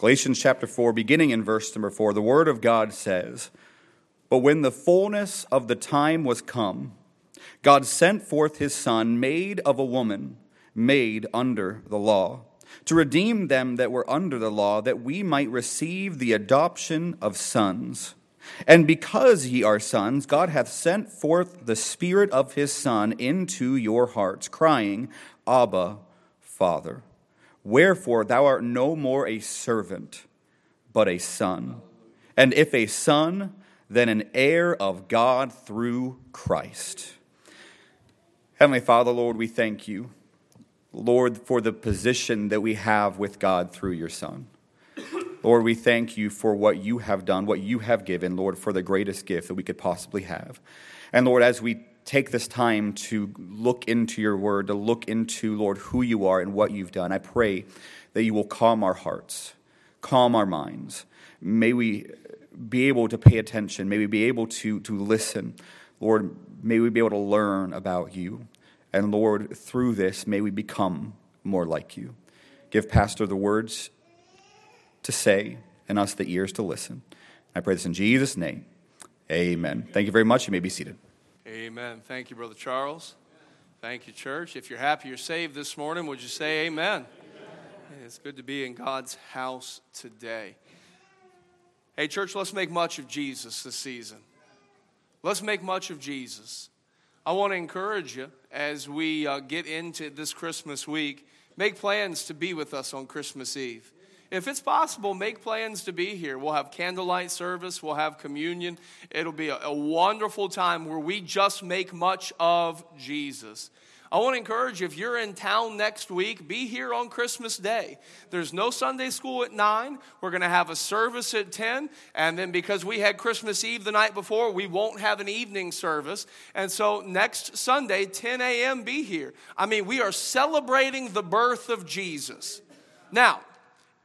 Galatians chapter 4, beginning in verse number 4, the Word of God says, But when the fullness of the time was come, God sent forth his Son, made of a woman, made under the law, to redeem them that were under the law, that we might receive the adoption of sons. And because ye are sons, God hath sent forth the Spirit of his Son into your hearts, crying, Abba, Father. Wherefore thou art no more a servant, but a son. And if a son, then an heir of God through Christ. Heavenly Father, Lord, we thank you, Lord, for the position that we have with God through your Son. Lord, we thank you for what you have done, what you have given, Lord, for the greatest gift that we could possibly have. And Lord, as we take this time to look into your word, to look into, Lord, who you are and what you've done, I pray that you will calm our hearts, calm our minds. May we be able to pay attention. May we be able to, to listen. Lord, may we be able to learn about you. And Lord, through this, may we become more like you. Give Pastor the words to say and us the ears to listen. I pray this in Jesus' name. Amen. Thank you very much. You may be seated. Amen. Thank you, Brother Charles. Thank you, church. If you're happy you're saved this morning, would you say amen? amen? It's good to be in God's house today. Hey, church, let's make much of Jesus this season. Let's make much of Jesus. I want to encourage you as we uh, get into this Christmas week, make plans to be with us on Christmas Eve. If it's possible, make plans to be here. We'll have candlelight service, we'll have communion. It'll be a, a wonderful time where we just make much of Jesus. I want to encourage you if you're in town next week, be here on Christmas Day. There's no Sunday school at 9. We're going to have a service at 10. And then because we had Christmas Eve the night before, we won't have an evening service. And so next Sunday, 10 a.m., be here. I mean, we are celebrating the birth of Jesus. Now,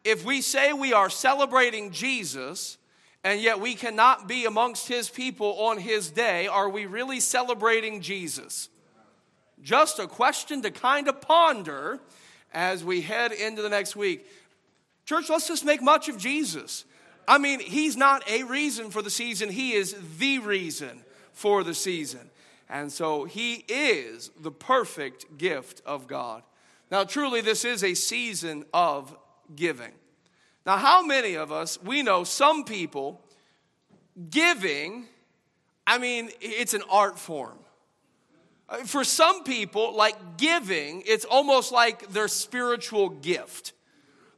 if we say we are celebrating Jesus, and yet we cannot be amongst his people on his day, are we really celebrating Jesus? Just a question to kind of ponder as we head into the next week. Church, let's just make much of Jesus. I mean, he's not a reason for the season, he is the reason for the season. And so he is the perfect gift of God. Now, truly, this is a season of giving. Now, how many of us, we know some people, giving, I mean, it's an art form. Uh, for some people, like giving, it's almost like their spiritual gift.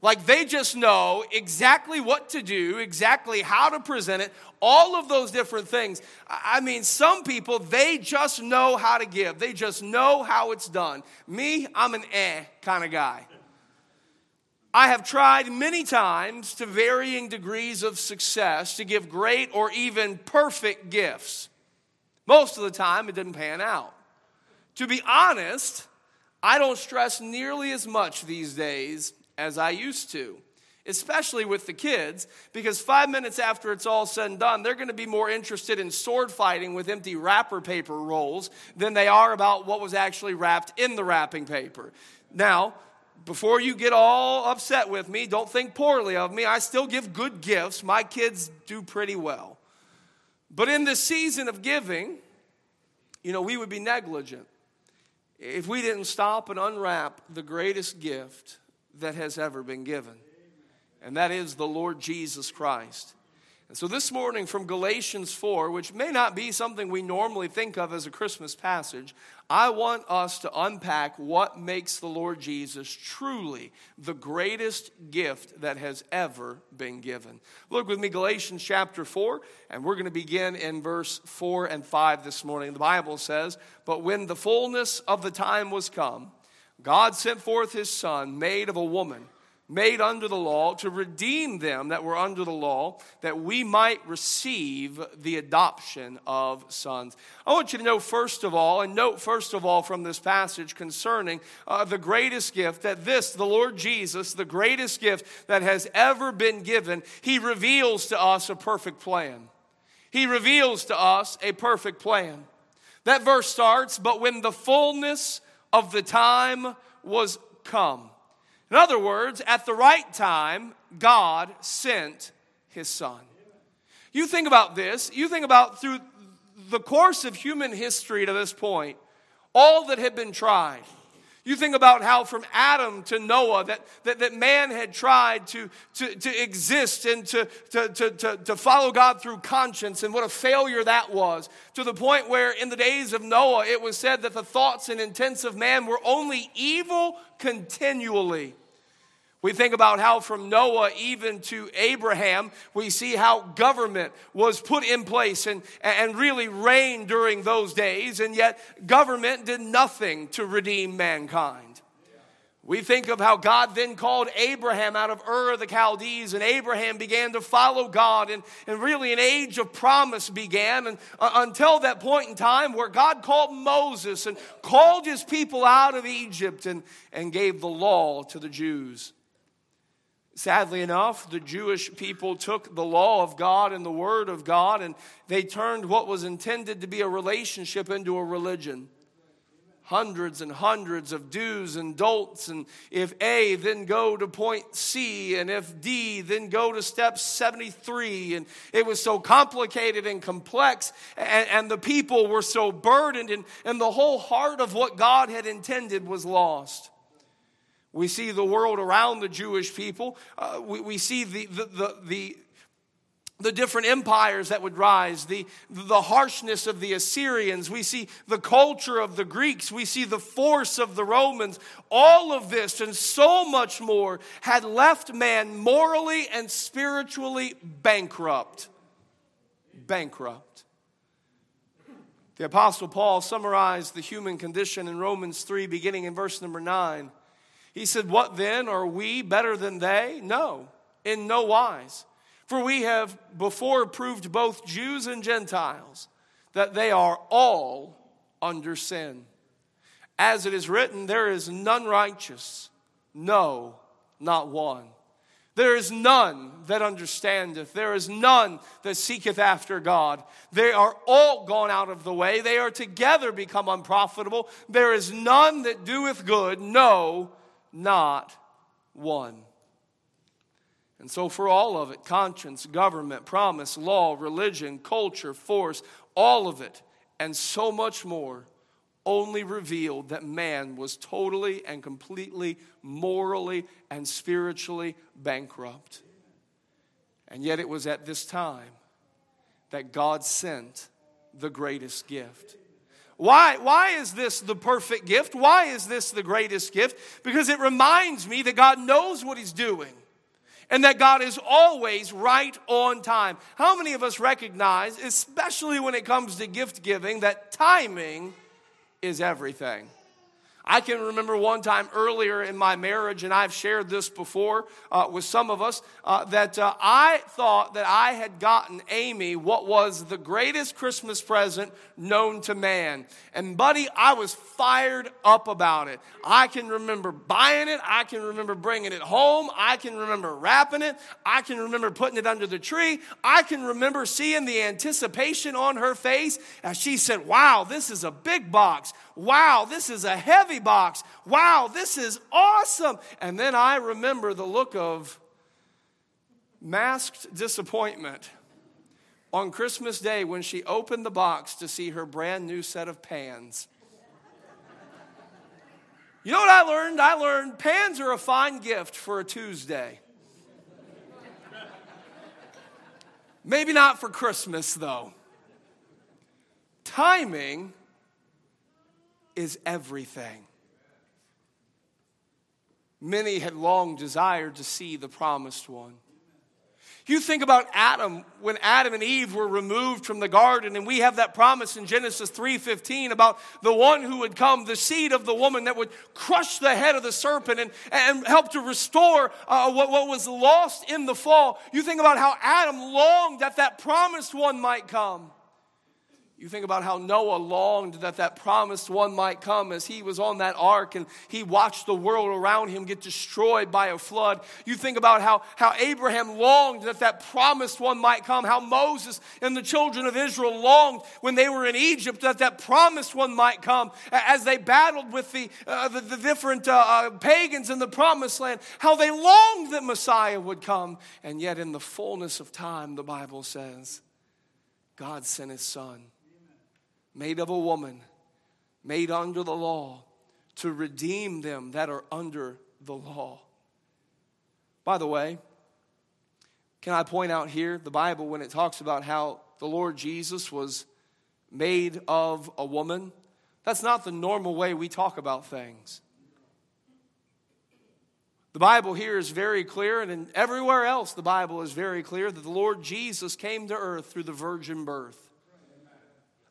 Like they just know exactly what to do, exactly how to present it, all of those different things. I mean, some people, they just know how to give, they just know how it's done. Me, I'm an eh kind of guy. I have tried many times to varying degrees of success to give great or even perfect gifts. Most of the time, it didn't pan out. To be honest, I don't stress nearly as much these days as I used to, especially with the kids, because five minutes after it's all said and done, they're going to be more interested in sword fighting with empty wrapper paper rolls than they are about what was actually wrapped in the wrapping paper. Now, before you get all upset with me, don't think poorly of me. I still give good gifts. My kids do pretty well. But in this season of giving, you know, we would be negligent if we didn't stop and unwrap the greatest gift that has ever been given, and that is the Lord Jesus Christ. And so this morning from Galatians 4, which may not be something we normally think of as a Christmas passage, I want us to unpack what makes the Lord Jesus truly the greatest gift that has ever been given. Look with me, Galatians chapter 4, and we're going to begin in verse 4 and 5 this morning. The Bible says, But when the fullness of the time was come, God sent forth his Son, made of a woman made under the law to redeem them that were under the law, that we might receive the adoption of sons. I want you to know, first of all, and note first of all from this passage concerning uh, the greatest gift that this, the Lord Jesus, the greatest gift that has ever been given, he reveals to us a perfect plan. He reveals to us a perfect plan. That verse starts, but when the fullness of the time was come. In other words, at the right time, God sent his son. You think about this, you think about through the course of human history to this point, all that had been tried. You think about how from Adam to Noah that, that, that man had tried to, to, to exist and to, to, to, to, to follow God through conscience and what a failure that was. To the point where in the days of Noah it was said that the thoughts and intents of man were only evil continually. We think about how from Noah even to Abraham, we see how government was put in place and, and really reigned during those days, and yet government did nothing to redeem mankind. We think of how God then called Abraham out of Ur of the Chaldees, and Abraham began to follow God, and, and really an age of promise began. And uh, until that point in time, where God called Moses and called his people out of Egypt and, and gave the law to the Jews. Sadly enough, the Jewish people took the law of God and the word of God and they turned what was intended to be a relationship into a religion. Hundreds and hundreds of do's and don'ts, and if A, then go to point C, and if D, then go to step 73. And it was so complicated and complex, and, and the people were so burdened, and, and the whole heart of what God had intended was lost. We see the world around the Jewish people. Uh, we, we see the, the, the, the the different empires that would rise, the, the harshness of the Assyrians, we see the culture of the Greeks, we see the force of the Romans. All of this and so much more had left man morally and spiritually bankrupt. Bankrupt. The Apostle Paul summarized the human condition in Romans 3, beginning in verse number 9. He said, What then? Are we better than they? No, in no wise. For we have before proved both Jews and Gentiles that they are all under sin. As it is written, there is none righteous, no, not one. There is none that understandeth. There is none that seeketh after God. They are all gone out of the way. They are together become unprofitable. There is none that doeth good, no, not one. And so, for all of it conscience, government, promise, law, religion, culture, force all of it, and so much more only revealed that man was totally and completely morally and spiritually bankrupt. And yet, it was at this time that God sent the greatest gift. Why, why is this the perfect gift? Why is this the greatest gift? Because it reminds me that God knows what He's doing and that God is always right on time. How many of us recognize, especially when it comes to gift giving, that timing is everything? I can remember one time earlier in my marriage, and I've shared this before uh, with some of us, uh, that uh, I thought that I had gotten Amy what was the greatest Christmas present known to man. And, buddy, I was fired up about it. I can remember buying it, I can remember bringing it home, I can remember wrapping it, I can remember putting it under the tree, I can remember seeing the anticipation on her face as she said, Wow, this is a big box. Wow, this is a heavy box. Wow, this is awesome. And then I remember the look of masked disappointment on Christmas Day when she opened the box to see her brand new set of pans. You know what I learned? I learned pans are a fine gift for a Tuesday. Maybe not for Christmas, though. Timing is everything. Many had long desired to see the promised one. You think about Adam when Adam and Eve were removed from the garden and we have that promise in Genesis 3:15 about the one who would come the seed of the woman that would crush the head of the serpent and, and help to restore uh, what, what was lost in the fall. You think about how Adam longed that that promised one might come. You think about how Noah longed that that promised one might come as he was on that ark and he watched the world around him get destroyed by a flood. You think about how, how Abraham longed that that promised one might come, how Moses and the children of Israel longed when they were in Egypt that that promised one might come as they battled with the, uh, the, the, different uh, uh, pagans in the promised land, how they longed that Messiah would come. And yet, in the fullness of time, the Bible says, God sent his son made of a woman, made under the law, to redeem them that are under the law. By the way, can I point out here the Bible when it talks about how the Lord Jesus was made of a woman? That's not the normal way we talk about things. The Bible here is very clear, and everywhere else the Bible is very clear that the Lord Jesus came to earth through the virgin birth.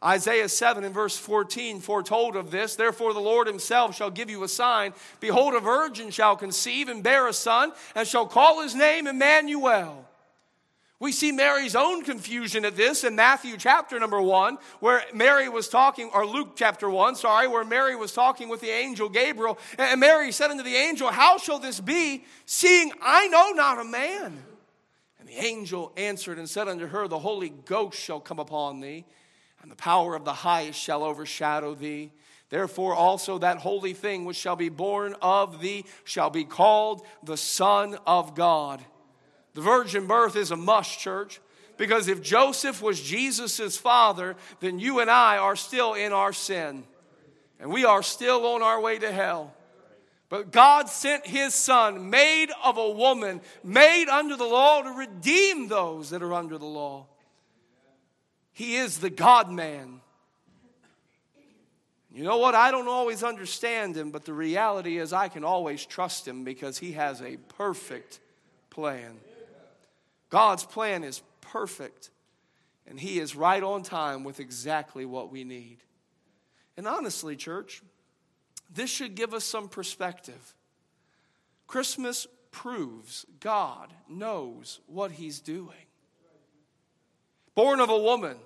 Isaiah 7 and verse 14 foretold of this. Therefore, the Lord himself shall give you a sign. Behold, a virgin shall conceive and bear a son, and shall call his name Emmanuel. We see Mary's own confusion at this in Matthew chapter number 1, where Mary was talking, or Luke chapter 1, sorry, where Mary was talking with the angel Gabriel. And Mary said unto the angel, How shall this be, seeing I know not a man? And the angel answered and said unto her, The Holy Ghost shall come upon thee and the power of the highest shall overshadow thee. Therefore, also that holy thing which shall be born of thee shall be called the Son of God. The virgin birth is a must, church, because if Joseph was Jesus' father, then you and I are still in our sin, and we are still on our way to hell. But God sent his son, made of a woman, made under the law, to redeem those that are under the law. He is the God man. You know what? I don't always understand him, but the reality is I can always trust him because he has a perfect plan. God's plan is perfect, and he is right on time with exactly what we need. And honestly, church, this should give us some perspective. Christmas proves God knows what he's doing. Born of a woman,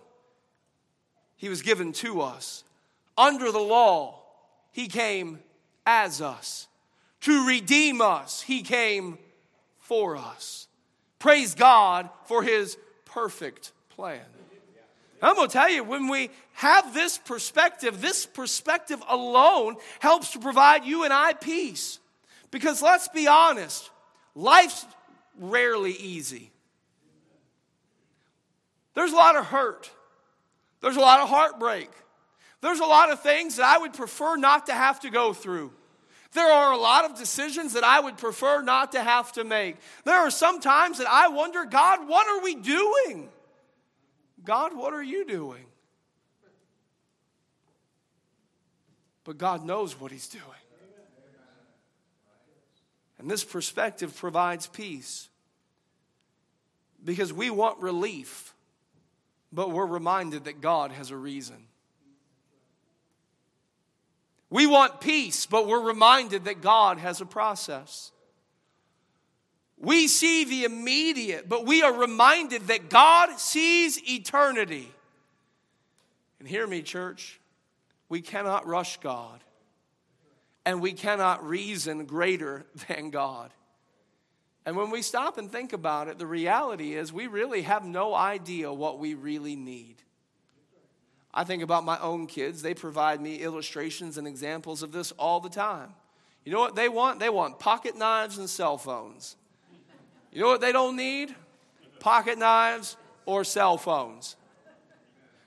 he was given to us. Under the law, he came as us. To redeem us, he came for us. Praise God for his perfect plan. I'm going to tell you, when we have this perspective, this perspective alone helps to provide you and I peace. Because let's be honest, life's rarely easy. There's a lot of hurt. There's a lot of heartbreak. There's a lot of things that I would prefer not to have to go through. There are a lot of decisions that I would prefer not to have to make. There are some times that I wonder, God, what are we doing? God, what are you doing? But God knows what He's doing. And this perspective provides peace because we want relief but we're reminded that God has a reason. We want peace, but we're reminded that God has a process. We see the immediate, but we are reminded that God sees eternity. And hear me, church, we cannot rush God, and we cannot reason greater than God. And when we stop and think about it, the reality is we really have no idea what we really need. I think about my own kids. They provide me illustrations and examples of this all the time. You know what they want? They want pocket knives and cell phones. You know what they don't need? Pocket knives or cell phones.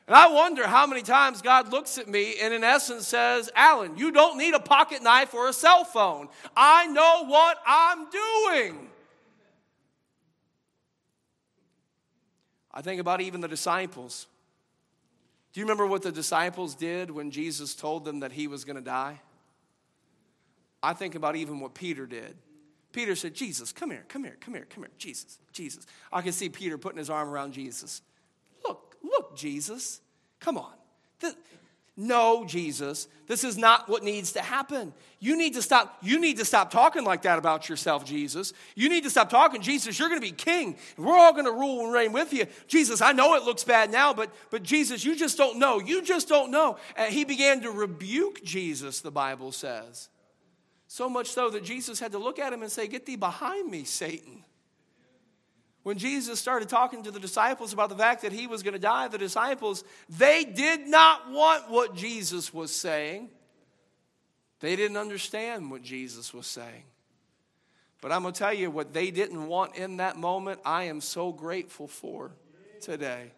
And I wonder how many times God looks at me and, in essence, says, Alan, you don't need a pocket knife or a cell phone. I know what I'm doing. I think about even the disciples. Do you remember what the disciples did when Jesus told them that he was going to die? I think about even what Peter did. Peter said, Jesus, come here, come here, come here, come here. Jesus, Jesus. I can see Peter putting his arm around Jesus. Look, look, Jesus. Come on. No, Jesus, this is not what needs to happen. You need to stop. You need to stop talking like that about yourself, Jesus. You need to stop talking, Jesus. You're going to be king. We're all going to rule and reign with you, Jesus. I know it looks bad now, but but Jesus, you just don't know. You just don't know. And he began to rebuke Jesus. The Bible says, so much so that Jesus had to look at him and say, "Get thee behind me, Satan." When Jesus started talking to the disciples about the fact that he was going to die, the disciples, they did not want what Jesus was saying. They didn't understand what Jesus was saying. But I'm going to tell you what they didn't want in that moment, I am so grateful for today.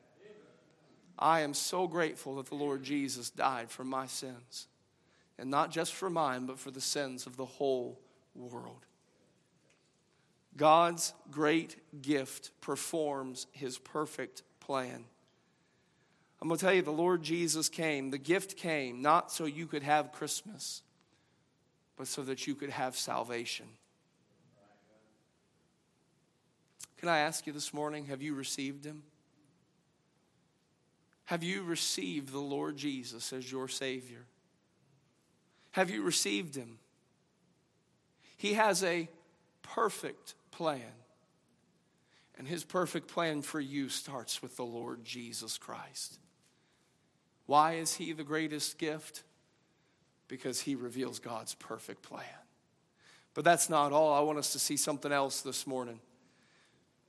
I am so grateful that the Lord Jesus died for my sins. And not just for mine, but for the sins of the whole world. God's great gift performs his perfect plan. I'm going to tell you, the Lord Jesus came, the gift came not so you could have Christmas, but so that you could have salvation. Can I ask you this morning, have you received him? Have you received the Lord Jesus as your Savior? Have you received him? He has a perfect plan. And his perfect plan for you starts with the Lord Jesus Christ. Why is he the greatest gift? Because he reveals God's perfect plan. But that's not all. I want us to see something else this morning.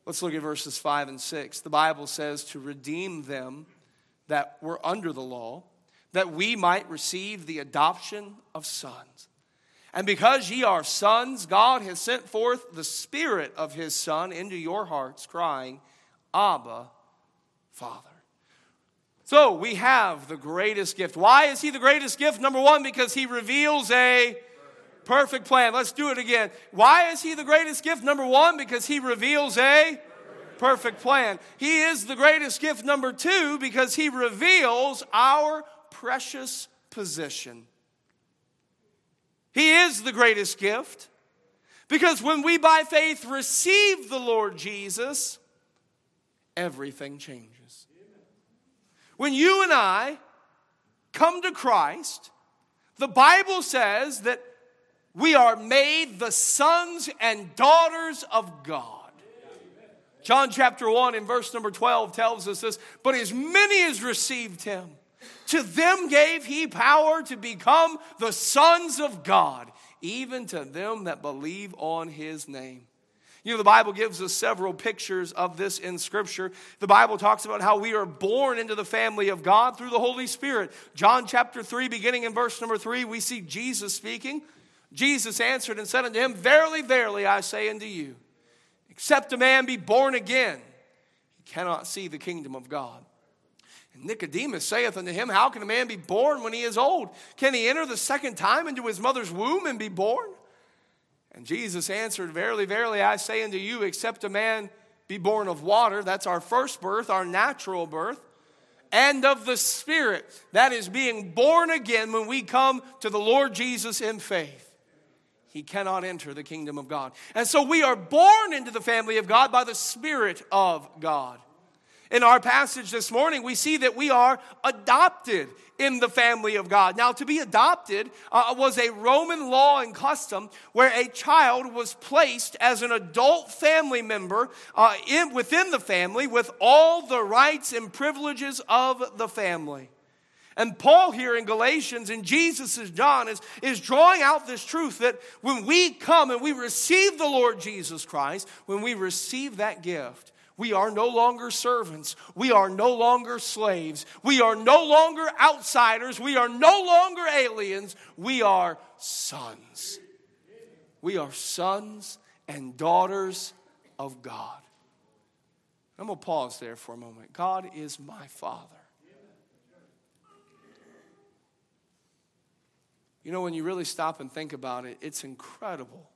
Let's look at verses 5 and 6. The Bible says to redeem them that were under the law, that we might receive the adoption of sons. And because ye are sons, God has sent forth the Spirit of His Son into your hearts, crying, Abba, Father. So we have the greatest gift. Why is He the greatest gift? Number one, because He reveals a perfect plan. Let's do it again. Why is He the greatest gift? Number one, because He reveals a perfect plan. He is the greatest gift. Number two, because He reveals our precious position. He is the greatest gift. Because when we by faith receive the Lord Jesus, everything changes. When you and I come to Christ, the Bible says that we are made the sons and daughters of God. John chapter 1 and verse number 12 tells us this, but as many as received him, to them gave he power to become the sons of God, even to them that believe on his name. You know, the Bible gives us several pictures of this in Scripture. The Bible talks about how we are born into the family of God through the Holy Spirit. John chapter 3, beginning in verse number 3, we see Jesus speaking. Jesus answered and said unto him, Verily, verily, I say unto you, except a man be born again, he cannot see the kingdom of God. Nicodemus saith unto him, How can a man be born when he is old? Can he enter the second time into his mother's womb and be born? And Jesus answered, Verily, verily, I say unto you, except a man be born of water, that's our first birth, our natural birth, and of the Spirit, that is being born again when we come to the Lord Jesus in faith. He cannot enter the kingdom of God. And so we are born into the family of God by the Spirit of God. In our passage this morning, we see that we are adopted in the family of God. Now, to be adopted uh, was a Roman law and custom where a child was placed as an adult family member uh, in, within the family with all the rights and privileges of the family. And Paul here in Galatians and Jesus as John is, is drawing out this truth that when we come and we receive the Lord Jesus Christ, when we receive that gift, we are no longer servants. We are no longer slaves. We are no longer outsiders. We are no longer aliens. We are sons. We are sons and daughters of God. I'm going to pause there for a moment. God is my Father. You know, when you really stop and think about it, it's incredible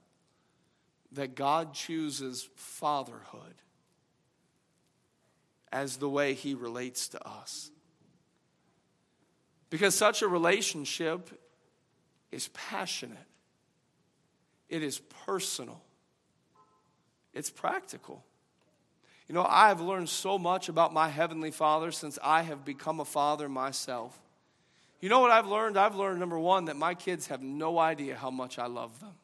that God chooses fatherhood as the way he relates to us. Because such a relationship is passionate, it is personal, it's practical. You know, I have learned so much about my Heavenly Father since I have become a father myself. You know what I've learned? I've learned, number one, that my kids have no idea how much I love them.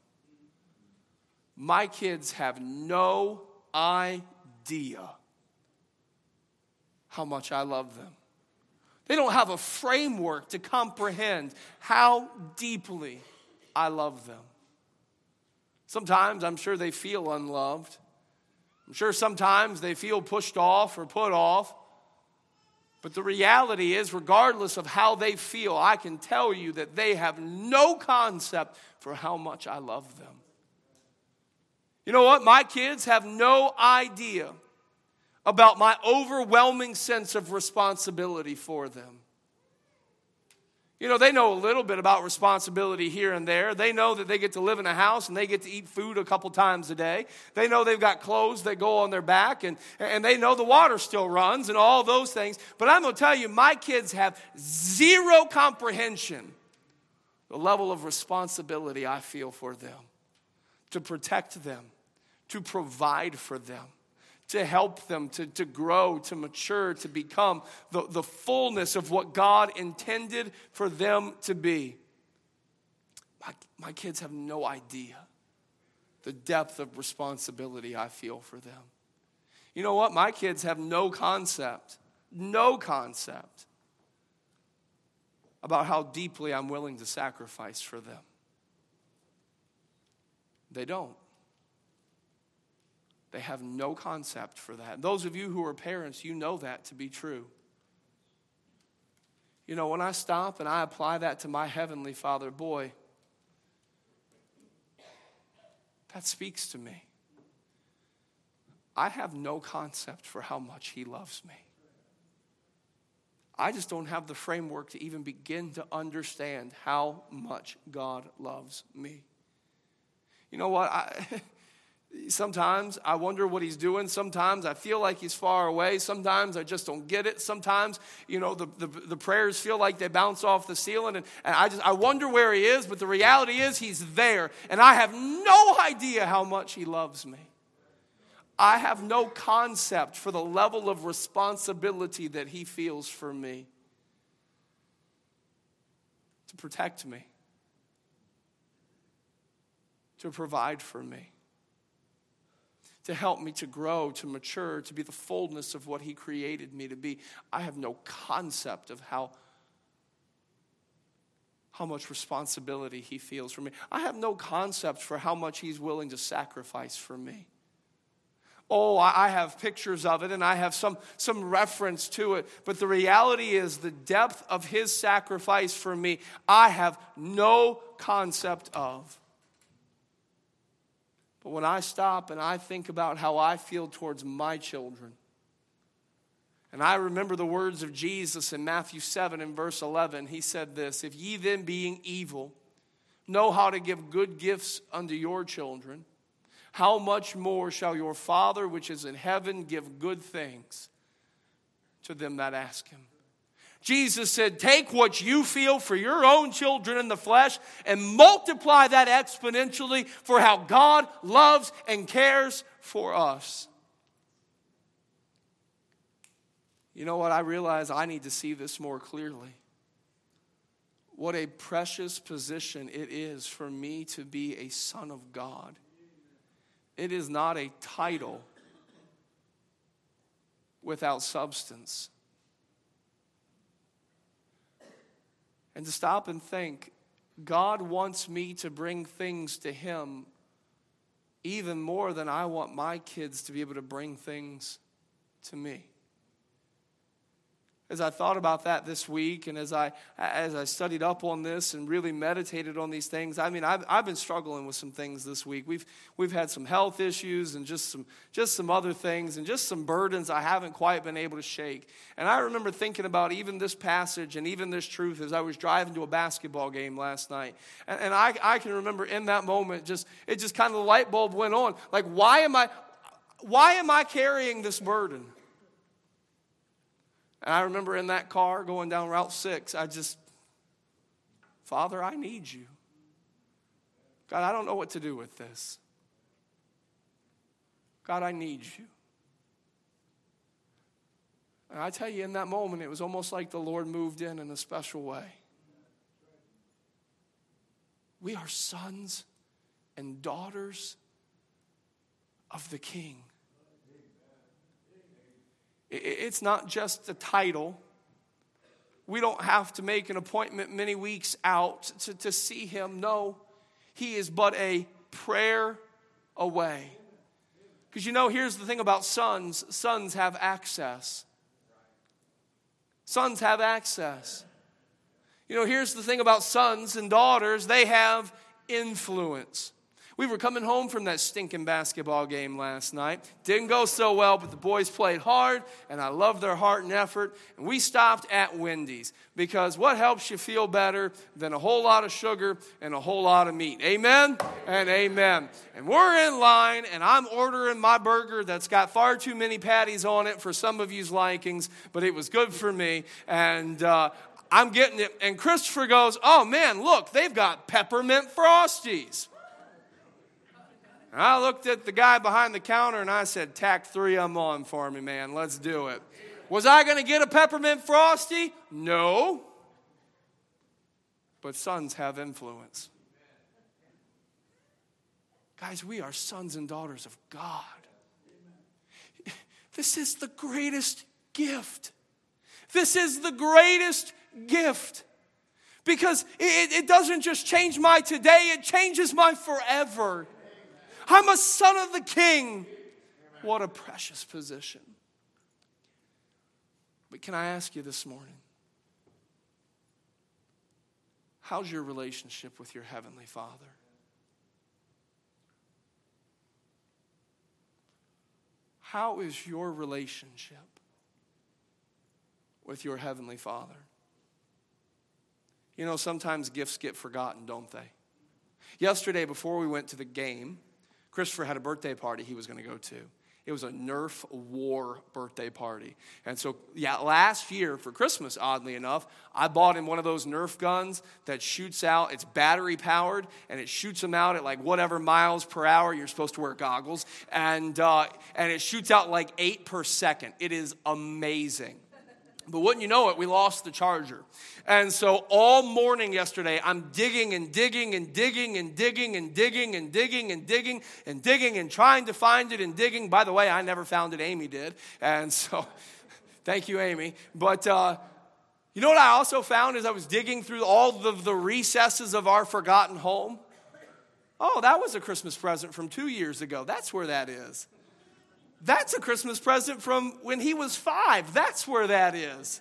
My kids have no idea how much I love them. They don't have a framework to comprehend how deeply I love them. Sometimes I'm sure they feel unloved. I'm sure sometimes they feel pushed off or put off. But the reality is, regardless of how they feel, I can tell you that they have no concept for how much I love them. You know what? My kids have no idea about my overwhelming sense of responsibility for them. You know, they know a little bit about responsibility here and there. They know that they get to live in a house and they get to eat food a couple times a day. They know they've got clothes that go on their back and, and they know the water still runs and all those things. But I'm going to tell you, my kids have zero comprehension the level of responsibility I feel for them to protect them, to provide for them to help them to, to grow, to mature, to become the, the fullness of what God intended for them to be. My, my kids have no idea the depth of responsibility I feel for them. You know what? My kids have no concept, no concept about how deeply I'm willing to sacrifice for them. They don't. They have no concept for that. Those of you who are parents, you know that to be true. You know, when I stop and I apply that to my Heavenly Father, boy, that speaks to me. I have no concept for how much He loves me. I just don't have the framework to even begin to understand how much God loves me. You know what? I. Sometimes I wonder what he's doing. Sometimes I feel like he's far away. Sometimes I just don't get it. Sometimes, you know, the, the, the, prayers feel like they bounce off the ceiling. And, and I just I wonder where he is, but the reality is he's there. And I have no idea how much he loves me. I have no concept for the level of responsibility that he feels for me to protect me, to provide for me to help me to grow, to mature, to be the fullness of what He created me to be. I have no concept of how, how much responsibility He feels for me. I have no concept for how much He's willing to sacrifice for me. Oh, I have pictures of it and I have some, some reference to it. But the reality is, the depth of his sacrifice for me, I have no concept of. But when I stop and I think about how I feel towards my children, and I remember the words of Jesus in Matthew 7 and verse 11, he said this If ye then, being evil, know how to give good gifts unto your children, how much more shall your Father which is in heaven give good things to them that ask him? Jesus said, Take what you feel for your own children in the flesh and multiply that exponentially for how God loves and cares for us. You know what? I realize I need to see this more clearly. What a precious position it is for me to be a son of God. It is not a title without substance. And to stop and think God wants me to bring things to Him even more than I want my kids to be able to bring things to me as I thought about that this week and as I, as I studied up on this and really meditated on these things, I mean, I've, I've been struggling with some things this week. We've, we've had some health issues and just some, just some other things and just some burdens I haven't quite been able to shake. And I remember thinking about even this passage and even this truth as I was driving to a basketball game last night. And, and I, I can remember in that moment, just, it just kind of the light bulb went on. Like, why am I, why am I carrying this burden? And I remember in that car going down Route 6, I just, Father, I need you. God, I don't know what to do with this. God, I need you. And I tell you, in that moment, it was almost like the Lord moved in in a special way. We are sons and daughters of the King. It's not just a title. We don't have to make an appointment many weeks out to, to see him. No, he is but a prayer away. Because you know, here's the thing about sons sons have access. Sons have access. You know, here's the thing about sons and daughters they have influence. We were coming home from that stinking basketball game last night. Didn't go so well, but the boys played hard, and I love their heart and effort. And we stopped at Wendy's because what helps you feel better than a whole lot of sugar and a whole lot of meat? Amen and amen. And we're in line, and I'm ordering my burger that's got far too many patties on it for some of you's likings, but it was good for me. And uh, I'm getting it. And Christopher goes, Oh man, look, they've got peppermint frosties. And I looked at the guy behind the counter and I said, Tack three of them on for me, man. Let's do it. Was I going to get a peppermint frosty? No. But sons have influence. Guys, we are sons and daughters of God. This is the greatest gift. This is the greatest gift. Because it, it doesn't just change my today, it changes my forever. I'm a son of the king. What a precious position. But can I ask you this morning? How's your relationship with your Heavenly Father? How is your relationship with your Heavenly Father? You know, sometimes gifts get forgotten, don't they? Yesterday, before we went to the game, Christopher had a birthday party he was going to go to. It was a Nerf war birthday party. And so, yeah, last year for Christmas, oddly enough, I bought him one of those Nerf guns that shoots out, it's battery powered, and it shoots them out at like whatever miles per hour. You're supposed to wear goggles. And, uh, and it shoots out like eight per second. It is amazing. But wouldn't you know it, we lost the charger. And so all morning yesterday, I'm digging and digging and digging and digging and digging and digging and digging and digging and trying to find it and digging. By the way, I never found it, Amy did. And so thank you, Amy. But uh, you know what I also found as I was digging through all of the recesses of our forgotten home? Oh, that was a Christmas present from two years ago. That's where that is. That's a Christmas present from when he was five. That's where that is.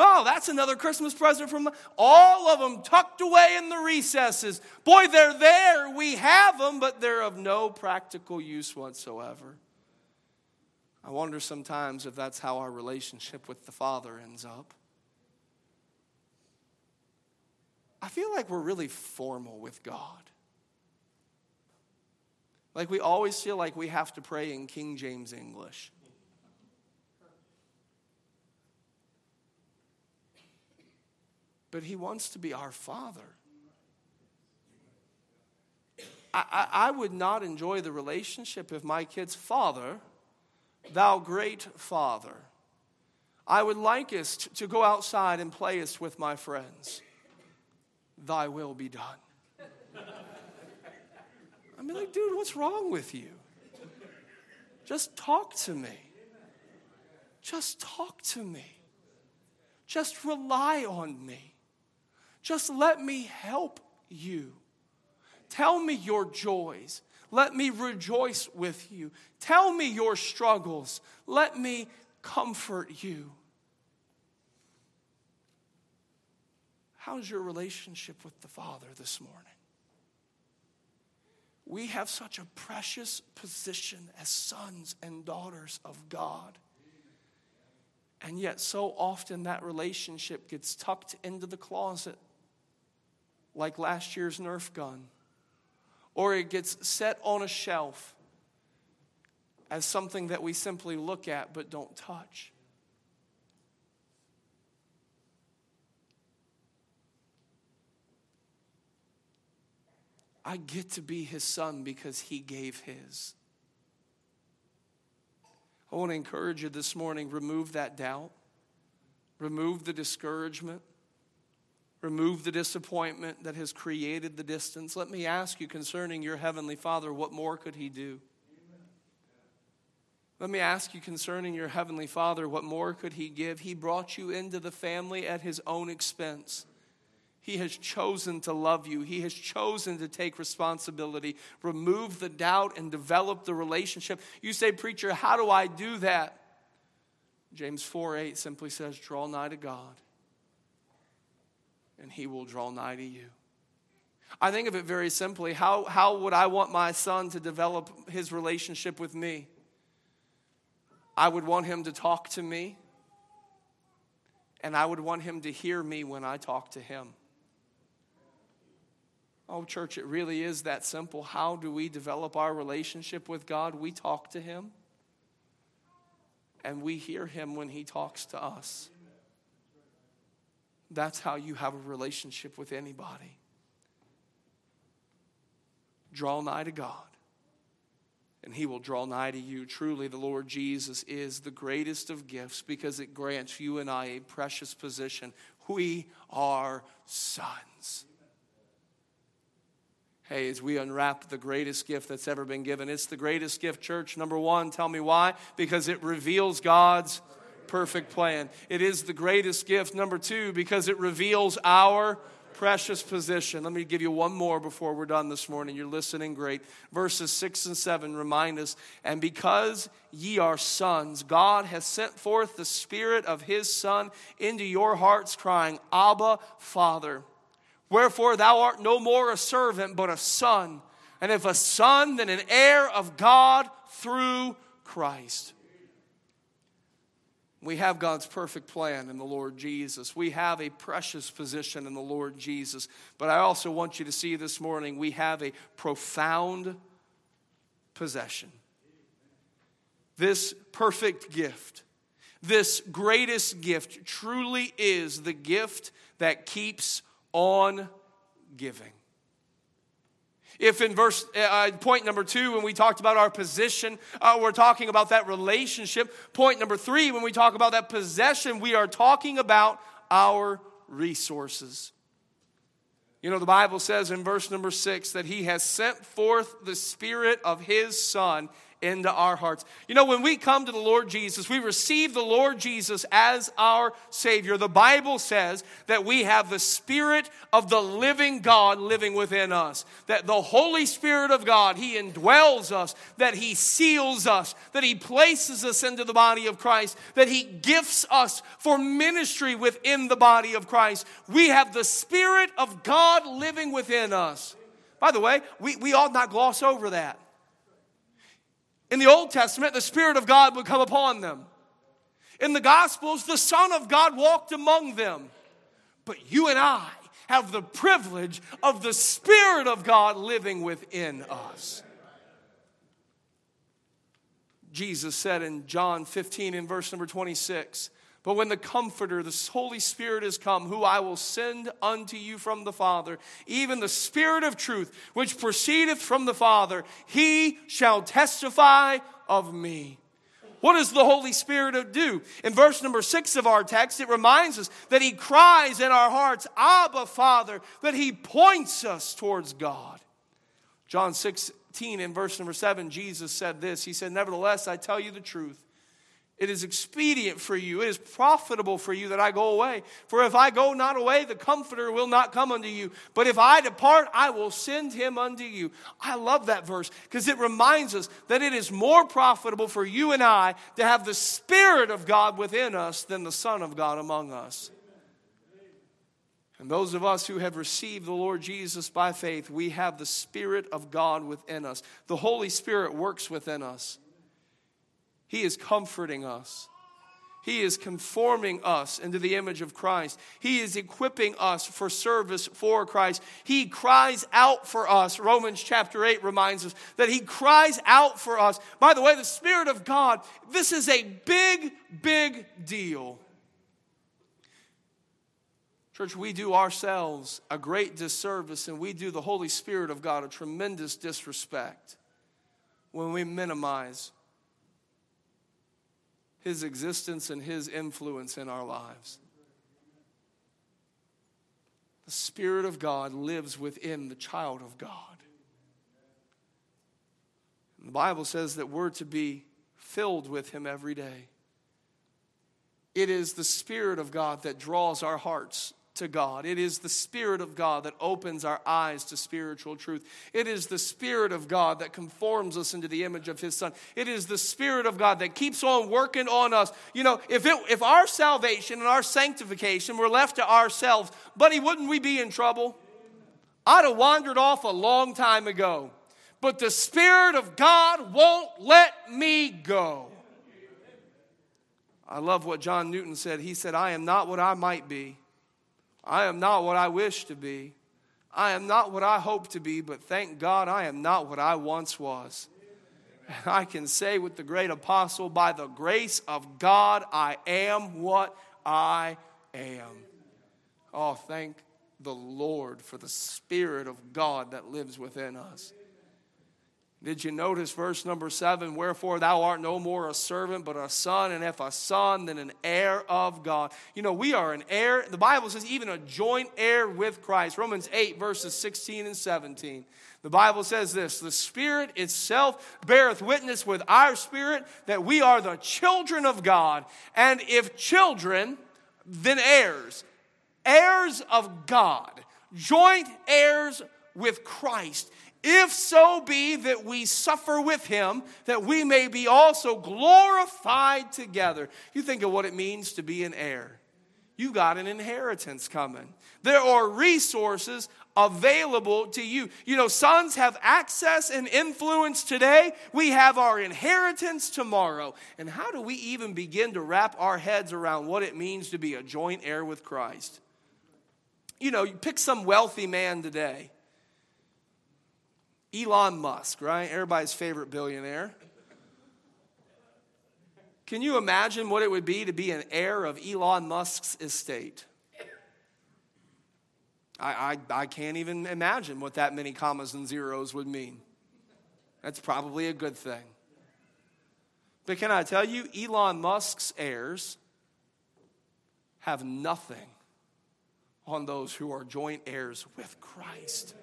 Oh, that's another Christmas present from all of them tucked away in the recesses. Boy, they're there. We have them, but they're of no practical use whatsoever. I wonder sometimes if that's how our relationship with the Father ends up. I feel like we're really formal with God. Like we always feel like we have to pray in King James English. But he wants to be our Father. I, I, I, would not enjoy the relationship if my kids, Father, thou great Father. I would likest to go outside and playest with my friends. Thy will be done. Mean, like, dude, what's wrong with you? Just talk to me. Just talk to me. Just rely on me. Just let me help you. Tell me your joys. Let me rejoice with you. Tell me your struggles. Let me comfort you. How's your relationship with the Father this morning? We have such a precious position as sons and daughters of God. And yet, so often that relationship gets tucked into the closet, like last year's Nerf gun, or it gets set on a shelf as something that we simply look at but don't touch. I get to be his son because he gave his. I want to encourage you this morning remove that doubt, remove the discouragement. remove the disappointment that has created the distance. Let me ask you concerning your Heavenly Father, what more could He do? Let me ask you concerning your Heavenly Father, what more could He give? He brought you into the family at His own expense. He has chosen to love you. He has chosen to take responsibility, remove the doubt, and develop the relationship. You say, Preacher, how do I do that? James 4 8 simply says, Draw nigh to God and he will draw nigh to you. I think of it very simply how, how would I want my son to develop his relationship with me? I would want him to talk to me, and I would want him to hear me when I talk to him. Oh, church, it really is that simple. How do we develop our relationship with God? We talk to him, and we hear him when he talks to us. That's how you have a relationship with anybody. Draw nigh to God, and He will draw nigh to you. Truly, the Lord Jesus is the greatest of gifts because it grants you and I a precious position. We are sons. Hey, as we unwrap the greatest gift that's ever been given, it's the greatest gift, church. Number one, tell me why? Because it reveals God's perfect plan. It is the greatest gift. Number two, because it reveals our precious position. Let me give you one more before we're done this morning. You're listening great. Verses 6 and 7 remind us, and because ye are sons, God has sent forth the Spirit of His Son into your hearts, crying, Abba, Father. Wherefore thou art no more a servant, but a son. And if a son, then an heir of God through Christ. We have God's perfect plan in the Lord Jesus. We have a precious position in the Lord Jesus. But I also want you to see this morning we have a profound possession. This perfect gift, this greatest gift, truly is the gift that keeps on giving. If in verse uh, uh, point number two, when we talked about our position, uh, we're talking about that relationship. Point number three, when we talk about that possession, we are talking about our resources. You know, the Bible says in verse number six that He has sent forth the Spirit of His Son into our hearts. You know, when we come to the Lord Jesus, we receive the Lord Jesus as our Savior. The Bible says that we have the Spirit of the living God living within us. That the Holy Spirit of God, He indwells us, that He seals us, that He places us into the body of Christ, that He gifts us for ministry within the body of Christ. We have the Spirit of God living within us. By the way, we, we ought not gloss over that. In the Old Testament, the Spirit of God would come upon them. In the Gospels, the Son of God walked among them. But you and I have the privilege of the Spirit of God living within us. Jesus said in John 15, in verse number 26, but when the Comforter, the Holy Spirit, is come, who I will send unto you from the Father, even the Spirit of truth, which proceedeth from the Father, he shall testify of me. What does the Holy Spirit do? In verse number six of our text, it reminds us that He cries in our hearts, Abba, Father, that He points us towards God. John 16, in verse number seven, Jesus said this He said, Nevertheless, I tell you the truth. It is expedient for you, it is profitable for you that I go away. For if I go not away, the Comforter will not come unto you. But if I depart, I will send him unto you. I love that verse because it reminds us that it is more profitable for you and I to have the Spirit of God within us than the Son of God among us. And those of us who have received the Lord Jesus by faith, we have the Spirit of God within us. The Holy Spirit works within us. He is comforting us. He is conforming us into the image of Christ. He is equipping us for service for Christ. He cries out for us. Romans chapter 8 reminds us that He cries out for us. By the way, the Spirit of God, this is a big, big deal. Church, we do ourselves a great disservice and we do the Holy Spirit of God a tremendous disrespect when we minimize his existence and his influence in our lives. The Spirit of God lives within the child of God. And the Bible says that we're to be filled with Him every day. It is the Spirit of God that draws our hearts to God. It is the Spirit of God that opens our eyes to spiritual truth. It is the Spirit of God that conforms us into the image of His Son. It is the Spirit of God that keeps on working on us. You know, if, it, if our salvation and our sanctification were left to ourselves, buddy, wouldn't we be in trouble? I'd have wandered off a long time ago. But the Spirit of God won't let me go. I love what John Newton said. He said, I am not what I might be. I am not what I wish to be. I am not what I hope to be, but thank God I am not what I once was. And I can say with the great apostle, by the grace of God, I am what I am. Oh, thank the Lord for the Spirit of God that lives within us. Did you notice verse number seven? Wherefore thou art no more a servant, but a son, and if a son, then an heir of God. You know, we are an heir. The Bible says even a joint heir with Christ. Romans 8, verses 16 and 17. The Bible says this The Spirit itself beareth witness with our spirit that we are the children of God. And if children, then heirs. Heirs of God. Joint heirs with Christ if so be that we suffer with him, that we may be also glorified together. You think of what it means to be an heir. You got an inheritance coming. There are resources available to you. You know, sons have access and influence today. We have our inheritance tomorrow. And how do we even begin to wrap our heads around what it means to be a joint heir with Christ? You know, you pick some wealthy man today Elon Musk, right? Everybody's favorite billionaire. Can you imagine what it would be to be an heir of Elon Musk's estate? I, I, I can't even imagine what that many commas and zeros would mean. That's probably a good thing. But can I tell you, Elon Musk's heirs have nothing on those who are joint heirs with Christ.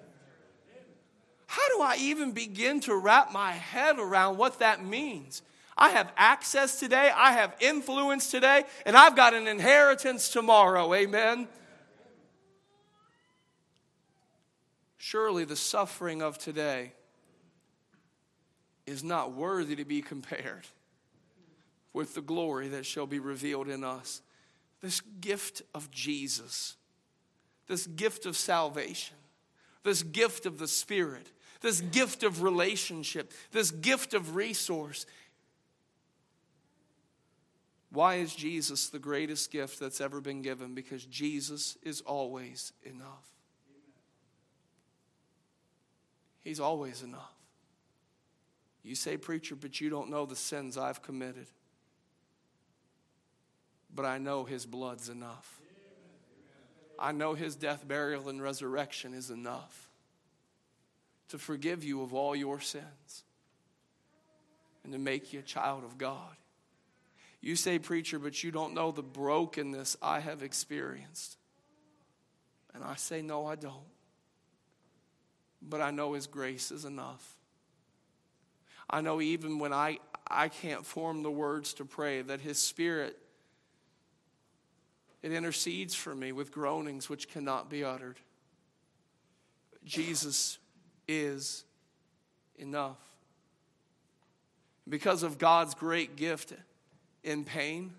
How do I even begin to wrap my head around what that means? I have access today, I have influence today, and I've got an inheritance tomorrow. Amen. Surely the suffering of today is not worthy to be compared with the glory that shall be revealed in us. This gift of Jesus, this gift of salvation, this gift of the Spirit this gift of relationship, this gift of resource. Why is Jesus the greatest gift that's ever been given? Because Jesus is always enough. He's always enough. You say, Preacher, but you don't know the sins I've committed. But I know His blood's enough. I know His death, burial, and resurrection is enough to forgive you of all your sins and to make you a child of God. You say, Preacher, but you don't know the brokenness I have experienced. And I say, No, I don't. But I know His grace is enough. I know even when I, I can't form the words to pray, that His Spirit, it intercedes for me with groanings which cannot be uttered. Jesus is enough. Because of God's great gift in pain,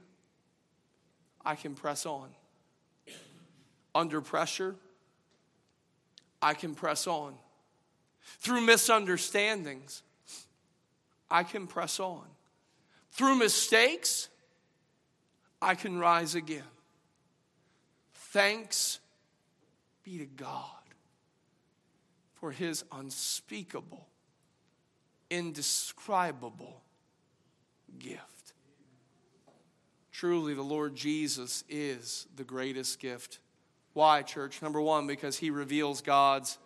I can press on. Under pressure, I can press on. Through misunderstandings, I can press on. Through mistakes, I can rise again. Thanks be to God for his unspeakable, indescribable gift. Truly, the Lord Jesus is the greatest gift. Why, church? Number one, because he reveals God's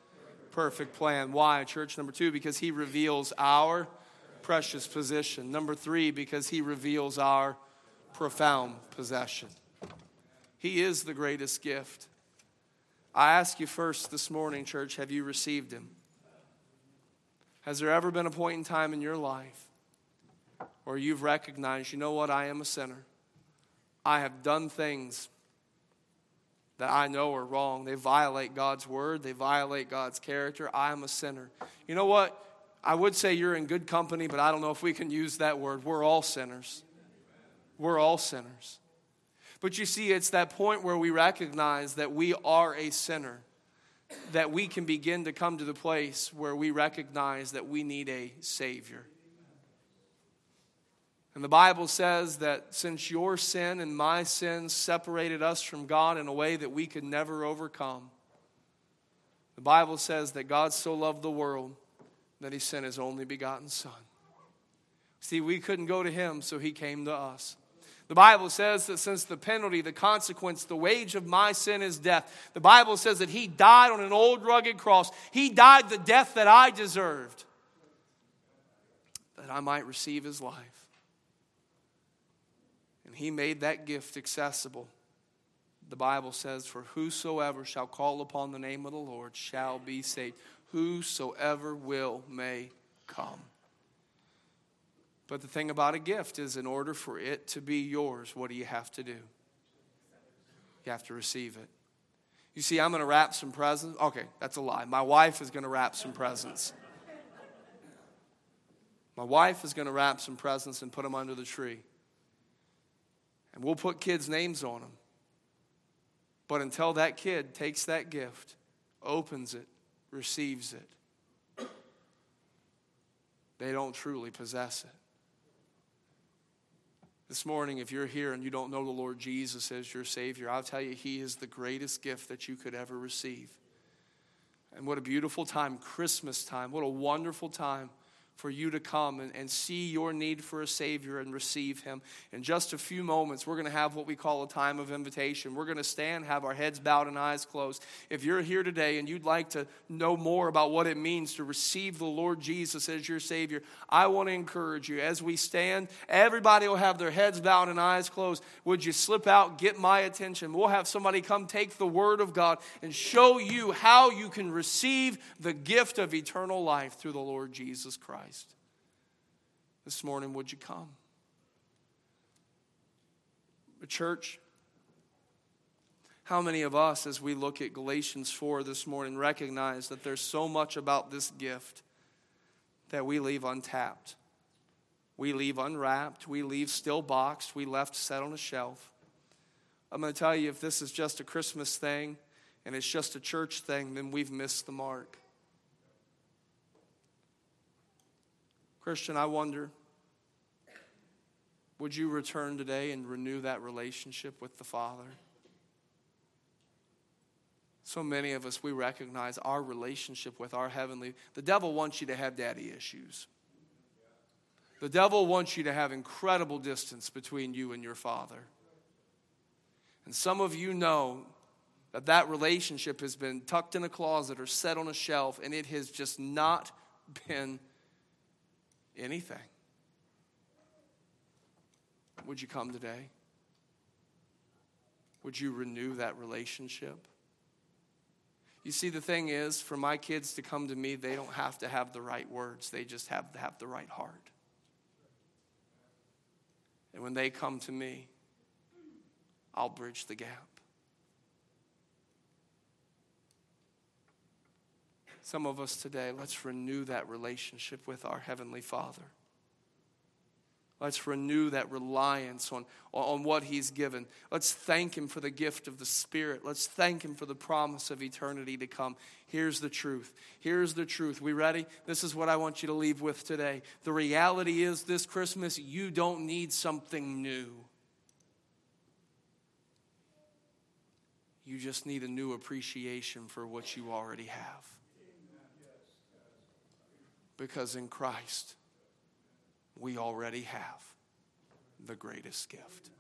perfect plan. Why, church? Number two, because he reveals our precious position. Number three, because he reveals our profound possession. He is the greatest gift. I ask you first this morning, church, have you received him? Has there ever been a point in time in your life where you've recognized, you know what, I am a sinner? I have done things that I know are wrong. They violate God's word, they violate God's character. I am a sinner. You know what? I would say you're in good company, but I don't know if we can use that word. We're all sinners. We're all sinners. But you see, it's that point where we recognize that we are a sinner, that we can begin to come to the place where we recognize that we need a Savior. And the Bible says that since your sin and my sin separated us from God in a way that we could never overcome, the Bible says that God so loved the world that he sent his only begotten Son. See, we couldn't go to him, so he came to us. The Bible says that since the penalty, the consequence, the wage of my sin is death, the Bible says that He died on an old rugged cross. He died the death that I deserved, that I might receive His life. And He made that gift accessible. The Bible says, For whosoever shall call upon the name of the Lord shall be saved. Whosoever will may come. But the thing about a gift is, in order for it to be yours, what do you have to do? You have to receive it. You see, I'm going to wrap some presents. Okay, that's a lie. My wife is going to wrap some presents. My wife is going to wrap some presents and put them under the tree. And we'll put kids' names on them. But until that kid takes that gift, opens it, receives it, they don't truly possess it. This morning, if you're here and you don't know the Lord Jesus as your Savior, I'll tell you, He is the greatest gift that you could ever receive. And what a beautiful time, Christmas time. What a wonderful time for you to come and, and see your need for a Savior and receive Him. In just a few moments, we're going to have what we call a time of invitation. We're going to stand, have our heads bowed and eyes closed. If you're here today and you'd like to know more about what it means to receive the Lord Jesus as your Savior, I want to encourage you as we stand, everybody will have their heads bowed and eyes closed. Would you slip out, get my attention? We'll have somebody come take the Word of God and show you how you can receive the gift of eternal life through the Lord Jesus Christ. This morning, would you come? church, how many of us, as we look at Galatians 4 this morning, recognize that there's so much about this gift that we leave untapped? We leave unwrapped, we leave still boxed, we left set on a shelf. I'm going to tell you if this is just a Christmas thing and it's just a church thing, then we've missed the mark. Christian, I wonder would you return today and renew that relationship with the Father? So many of us, we recognize our relationship with our heavenly. The devil wants you to have daddy issues. The devil wants you to have incredible distance between you and your father. And some of you know that that relationship has been tucked in a closet or set on a shelf, and it has just not been anything. Would you come today? Would you renew that relationship? You see, the thing is, for my kids to come to me, they don't have to have the right words, they just have to have the right heart. And when they come to me, I'll bridge the gap. Some of us today, let's renew that relationship with our Heavenly Father. Let's renew that reliance on, on what He's given. Let's thank Him for the gift of the Spirit. Let's thank Him for the promise of eternity to come. Here's the truth. Here's the truth. We ready? This is what I want you to leave with today. The reality is this Christmas, you don't need something new. You just need a new appreciation for what you already have. Because in Christ, we already have the greatest gift.